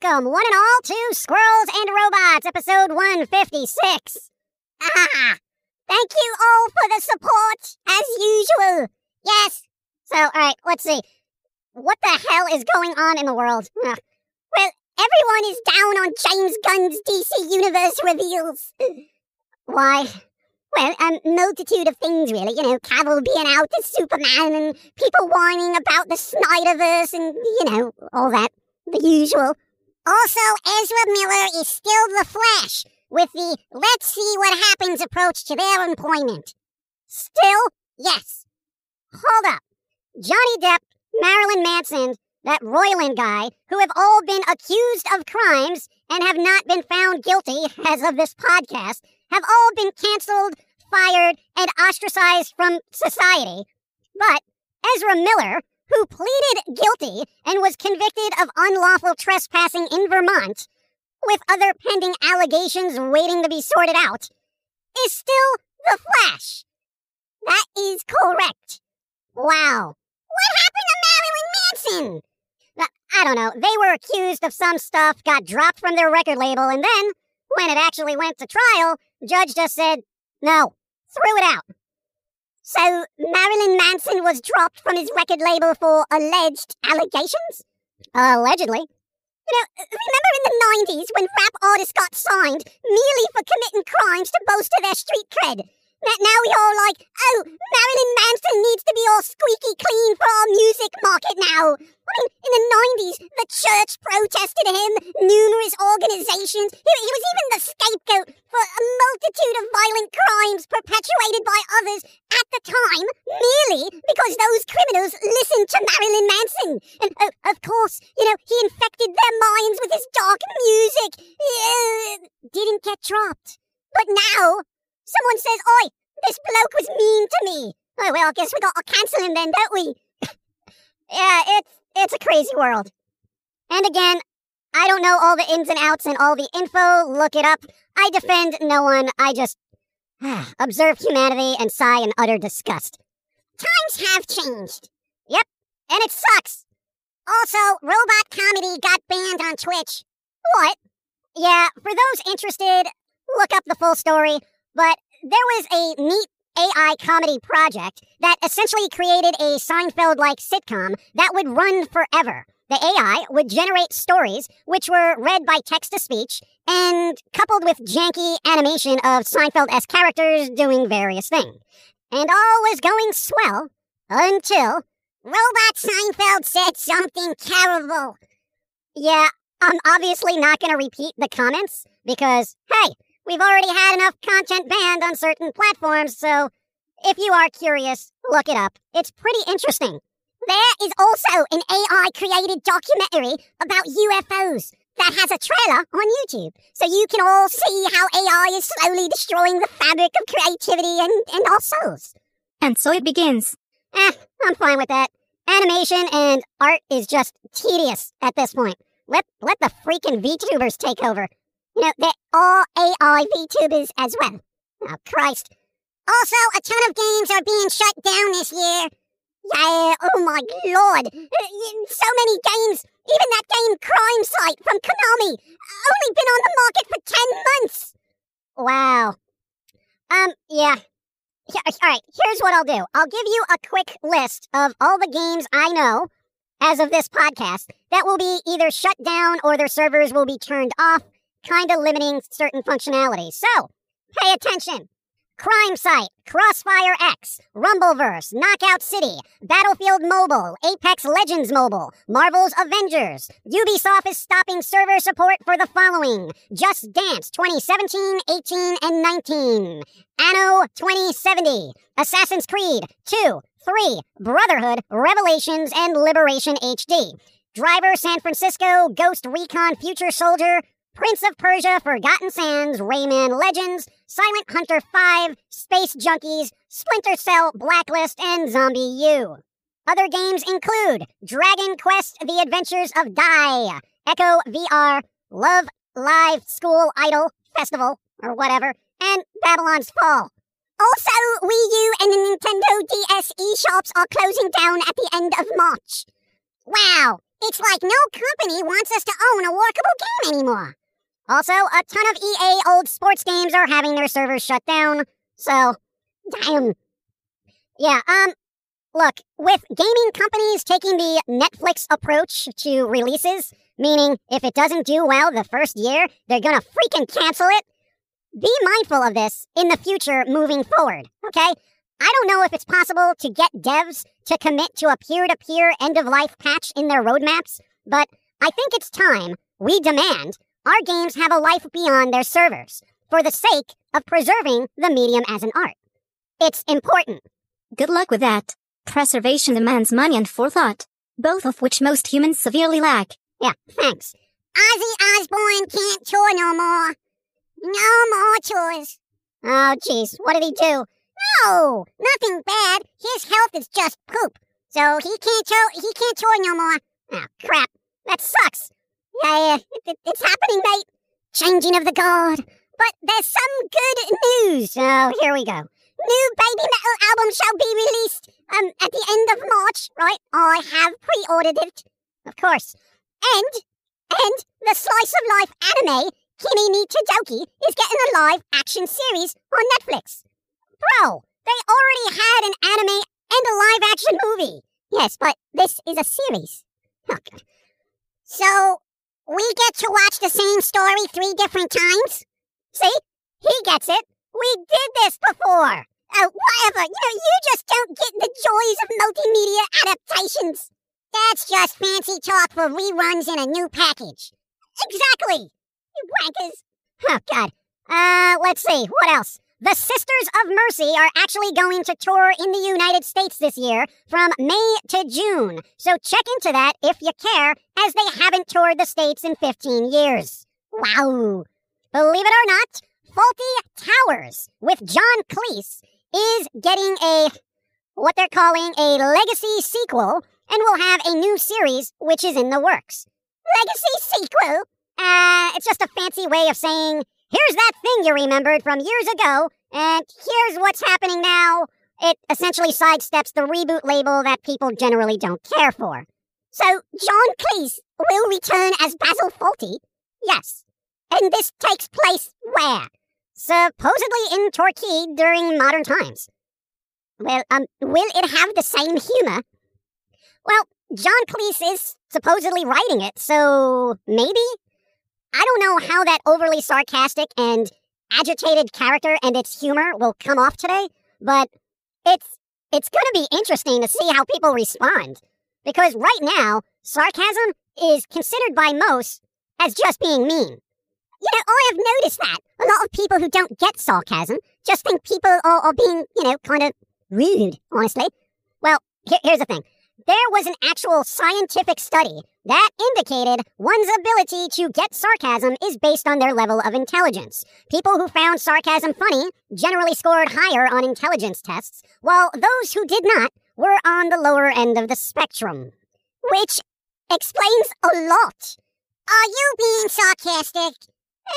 Welcome, one and all, to Squirrels and Robots, episode 156. Ah, thank you all for the support, as usual. Yes. So, alright, let's see. What the hell is going on in the world? Ugh. Everyone is down on James Gunn's DC Universe reveals. Why? Well, a multitude of things, really. You know, Cavill being out as Superman and people whining about the Snyderverse and, you know, all that. The usual. Also, Ezra Miller is still the Flash with the let's see what happens approach to their employment. Still, yes. Hold up. Johnny Depp, Marilyn Manson, that Roiland guy, who have all been accused of crimes and have not been found guilty as of this podcast, have all been canceled, fired, and ostracized from society. But Ezra Miller, who pleaded guilty and was convicted of unlawful trespassing in Vermont, with other pending allegations waiting to be sorted out, is still the Flash. That is correct. Wow. I don't know. They were accused of some stuff, got dropped from their record label, and then, when it actually went to trial, judge just said, no, threw it out. So Marilyn Manson was dropped from his record label for alleged allegations? Allegedly. You know, remember in the 90s when rap artists got signed merely for committing crimes to bolster their street cred? Now we all like, oh, Marilyn Manson needs to be all squeaky clean for our music market now. I mean, in the 90s, the church protested him, numerous organizations. He, he was even the scapegoat for a multitude of violent crimes perpetuated by others at the time, merely because those criminals listened to Marilyn Manson. And uh, of course, you know, he infected their minds with his dark music. Uh, didn't get dropped. But now, Someone says, Oi, this bloke was mean to me. Oh, well, I guess we gotta cancel him then, don't we? yeah, it's, it's a crazy world. And again, I don't know all the ins and outs and all the info. Look it up. I defend no one. I just observe humanity and sigh in utter disgust. Times have changed. Yep, and it sucks. Also, robot comedy got banned on Twitch. What? Yeah, for those interested, look up the full story. But there was a neat AI comedy project that essentially created a Seinfeld like sitcom that would run forever. The AI would generate stories which were read by text to speech and coupled with janky animation of Seinfeld s characters doing various things. And all was going swell until Robot Seinfeld said something terrible. Yeah, I'm obviously not going to repeat the comments because, hey, We've already had enough content banned on certain platforms, so if you are curious, look it up. It's pretty interesting. There is also an AI created documentary about UFOs that has a trailer on YouTube. So you can all see how AI is slowly destroying the fabric of creativity and, and our souls. And so it begins. Eh, I'm fine with that. Animation and art is just tedious at this point. Let let the freaking VTubers take over. You know, they're all AI VTubers as well. Oh, Christ. Also, a ton of games are being shut down this year. Yeah, oh my lord. So many games. Even that game Crimesight from Konami. Only been on the market for 10 months. Wow. Um, yeah. Alright, here's what I'll do. I'll give you a quick list of all the games I know as of this podcast that will be either shut down or their servers will be turned off kind of limiting certain functionality. So, pay attention. Crimesight, Crossfire X, Rumbleverse, Knockout City, Battlefield Mobile, Apex Legends Mobile, Marvel's Avengers. Ubisoft is stopping server support for the following Just Dance 2017, 18, and 19. Anno 2070, Assassin's Creed 2, 3, Brotherhood, Revelations, and Liberation HD. Driver San Francisco, Ghost Recon Future Soldier, Prince of Persia, Forgotten Sands, Rayman Legends, Silent Hunter 5, Space Junkies, Splinter Cell, Blacklist, and ZombiU. Other games include Dragon Quest The Adventures of Dai, Echo VR, Love Live School Idol, Festival, or whatever, and Babylon's Fall. Also, Wii U and the Nintendo DS eShops are closing down at the end of March. Wow, it's like no company wants us to own a workable game anymore. Also, a ton of EA old sports games are having their servers shut down. So, damn. Yeah, um, look, with gaming companies taking the Netflix approach to releases, meaning if it doesn't do well the first year, they're gonna freaking cancel it. Be mindful of this in the future moving forward, okay? I don't know if it's possible to get devs to commit to a peer to peer end of life patch in their roadmaps, but I think it's time we demand our games have a life beyond their servers for the sake of preserving the medium as an art. It's important. Good luck with that. Preservation demands money and forethought, both of which most humans severely lack. Yeah, thanks. Ozzy Osbourne can't tour no more. No more tours. Oh, jeez, what did he do? No, nothing bad. His health is just poop. So he can't tour. He can't tour no more. Oh, crap. That sucks. Yeah, yeah, it, it, it's happening, mate. Changing of the guard. But there's some good news. Oh, here we go. New Babymetal album shall be released um at the end of March, right? I have pre-ordered it, of course. And and the slice of life anime Kimi ni Todoke is getting a live action series on Netflix. Bro, they already had an anime and a live action movie. Yes, but this is a series. Okay. So we get to watch the same story three different times? See? He gets it. We did this before. Oh, whatever. You know, you just don't get the joys of multimedia adaptations. That's just fancy talk for reruns in a new package. Exactly. You wankers. Oh, God. Uh, let's see. What else? The Sisters of Mercy are actually going to tour in the United States this year from May to June. So check into that if you care, as they haven't toured the States in 15 years. Wow. Believe it or not, Fawlty Towers with John Cleese is getting a what they're calling a legacy sequel and will have a new series which is in the works. Legacy sequel? Uh, it's just a fancy way of saying, here's that thing you remembered from years ago, and here's what's happening now. It essentially sidesteps the reboot label that people generally don't care for. So, John Cleese will return as Basil Fawlty? Yes. And this takes place where? Supposedly in Torquay during modern times. Well, um, will it have the same humor? Well, John Cleese is supposedly writing it, so maybe? I don't know how that overly sarcastic and agitated character and its humor will come off today, but it's it's going to be interesting to see how people respond. Because right now, sarcasm is considered by most as just being mean. You know, I have noticed that. A lot of people who don't get sarcasm just think people are, are being, you know, kind of rude, honestly. Well, here, here's the thing. There was an actual scientific study that indicated one's ability to get sarcasm is based on their level of intelligence. People who found sarcasm funny generally scored higher on intelligence tests, while those who did not were on the lower end of the spectrum. Which explains a lot. Are you being sarcastic?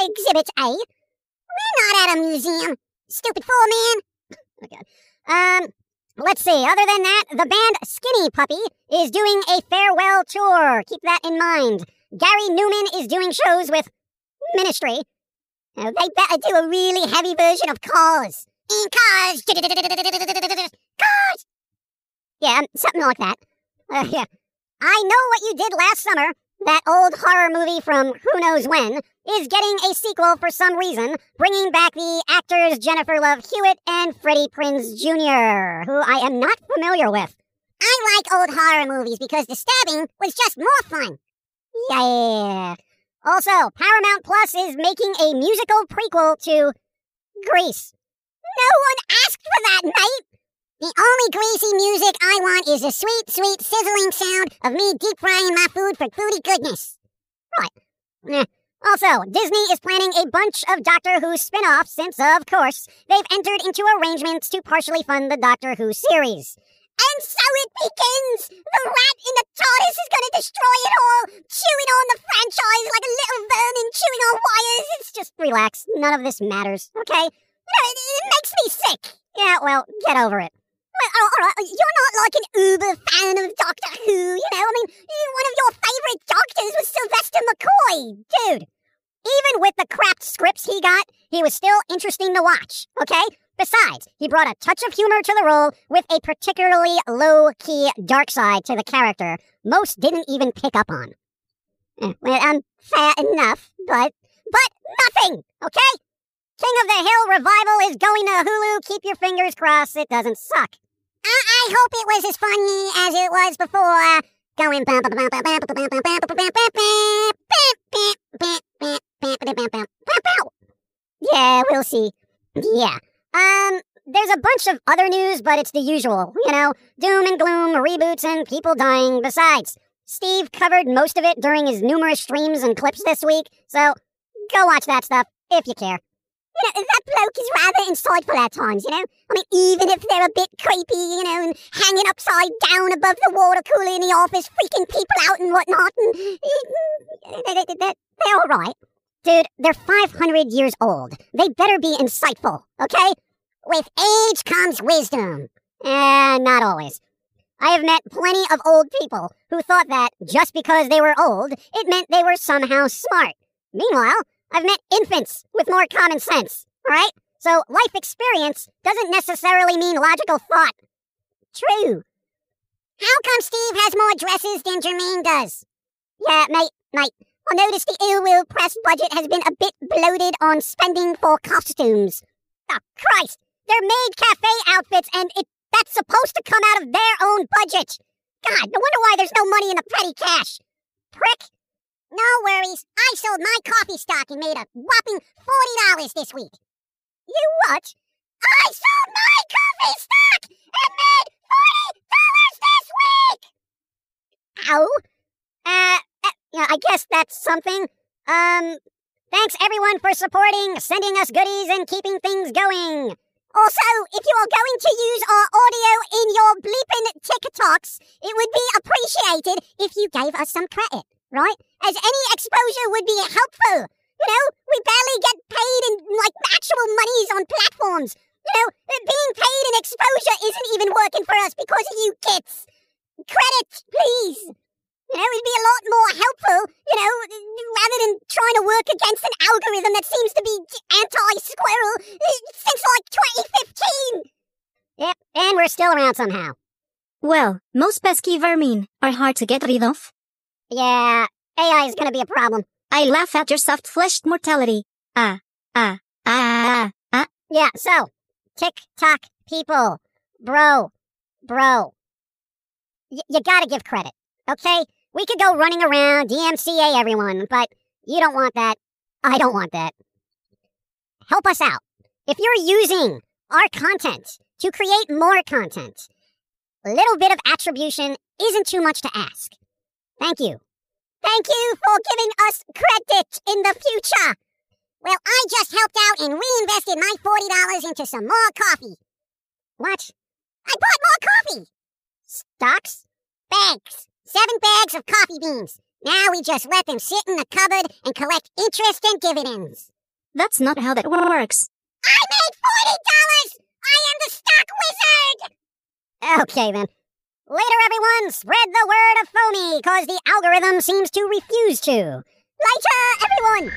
Exhibit A. We're not at a museum. Stupid fool, man. okay. Um, let's see. Other than that, the band Skinny Puppy is doing a farewell tour. Keep that in mind. Gary Numan is doing shows with Ministry. Now, they better do a really heavy version of Cars. In. Cars. Yeah, something like that. Uh, yeah. I know what you did last summer. That old horror movie from who knows when is getting a sequel for some reason, bringing back the actors Jennifer Love Hewitt and Freddie Prinze Jr., who I am not familiar with. I like old horror movies because the stabbing was just more fun. Yeah. Also, Paramount Plus is making a musical prequel to Grease. No one asked for that, mate! The only greasy music I want is the sweet, sweet, sizzling sound of me deep frying my food for foodie goodness. Right. Eh. Also, Disney is planning a bunch of Doctor Who spin offs since, of course, they've entered into arrangements to partially fund the Doctor Who series. And so it begins! The rat in the TARDIS is gonna destroy it all, chewing on the franchise like a little vermin chewing on wires. It's just relax. None of this matters, okay? It, it makes me sick. Yeah, well, get over it. Well, all right, you're not like an uber fan of Doctor Who, you know? I mean, one of your favorite doctors was Sylvester McCoy. Dude, even with the crap scripts he got, he was still interesting to watch, okay? Besides, he brought a touch of humor to the role with a particularly low key dark side to the character most didn't even pick up on. Eh, well, um, fair enough, but, but nothing, okay? King of the Hill revival is going to Hulu. Keep your fingers crossed it doesn't suck. I, I hope it was as funny as it was before. Going. Yeah, we'll see. Yeah. Um, there's a bunch of other news, but it's the usual. You know, doom and gloom, reboots, and people dying. Besides, Steve covered most of it during his numerous streams and clips this week, so go watch that stuff if you care. You know, that bloke is rather insightful at times, you know? I mean, even if they're a bit creepy, you know, and hanging upside down above the water cooler in the office, freaking people out and whatnot, and they, they, they, they're all right. Dude, they're 500 years old. They better be insightful, okay? With age comes wisdom. Eh, not always. I have met plenty of old people who thought that just because they were old, it meant they were somehow smart. Meanwhile, I've met infants with more common sense, alright? So life experience doesn't necessarily mean logical thought. True. How come Steve has more dresses than Germaine does? Yeah, mate, mate. I noticed the Ill Will Press budget has been a bit bloated on spending for costumes. Oh, Christ! They're maid cafe outfits and it that's supposed to come out of their own budget. God, no wonder why there's no money in the petty cash. Prick. No worries. I sold my coffee stock and made a whopping $40 this week. You what? I sold my coffee stock and made $40 this week! Ow. Uh, uh, yeah, I guess that's something. Um, thanks everyone for supporting, sending us goodies, and keeping things going. Also, if you are going to use our audio in your bleeping TikToks, it would be appreciated if you gave us some credit, right? As any exposure would be helpful. You know, we barely get paid in like actual monies on platforms. You know, being paid in exposure isn't even working for us because of you kids. Credit, please. You know, it'd be a lot more helpful, you know, rather than trying to work against an algorithm that seems to be anti-squirrel since like 2015. Yep, and we're still around somehow. Well, most pesky vermin are hard to get rid of. Yeah, AI is gonna be a problem. I laugh at your soft-fleshed mortality. Ah, ah, ah, ah. Yeah, so, TikTok people, bro, bro, y- you gotta give credit, okay? We could go running around, DMCA everyone, but you don't want that. I don't want that. Help us out. If you're using our content to create more content, a little bit of attribution isn't too much to ask. Thank you. Thank you for giving us credit in the future. Well, I just helped out and reinvested my $40 into some more coffee. What? I bought more coffee! Stocks? Bags. Seven bags of coffee beans. Now we just let them sit in the cupboard and collect interest and dividends. That's not how that works. I made $40! I am the stock wizard! Okay then. Later, everyone, spread the word of Foamy, cause the algorithm seems to refuse to. Later, everyone!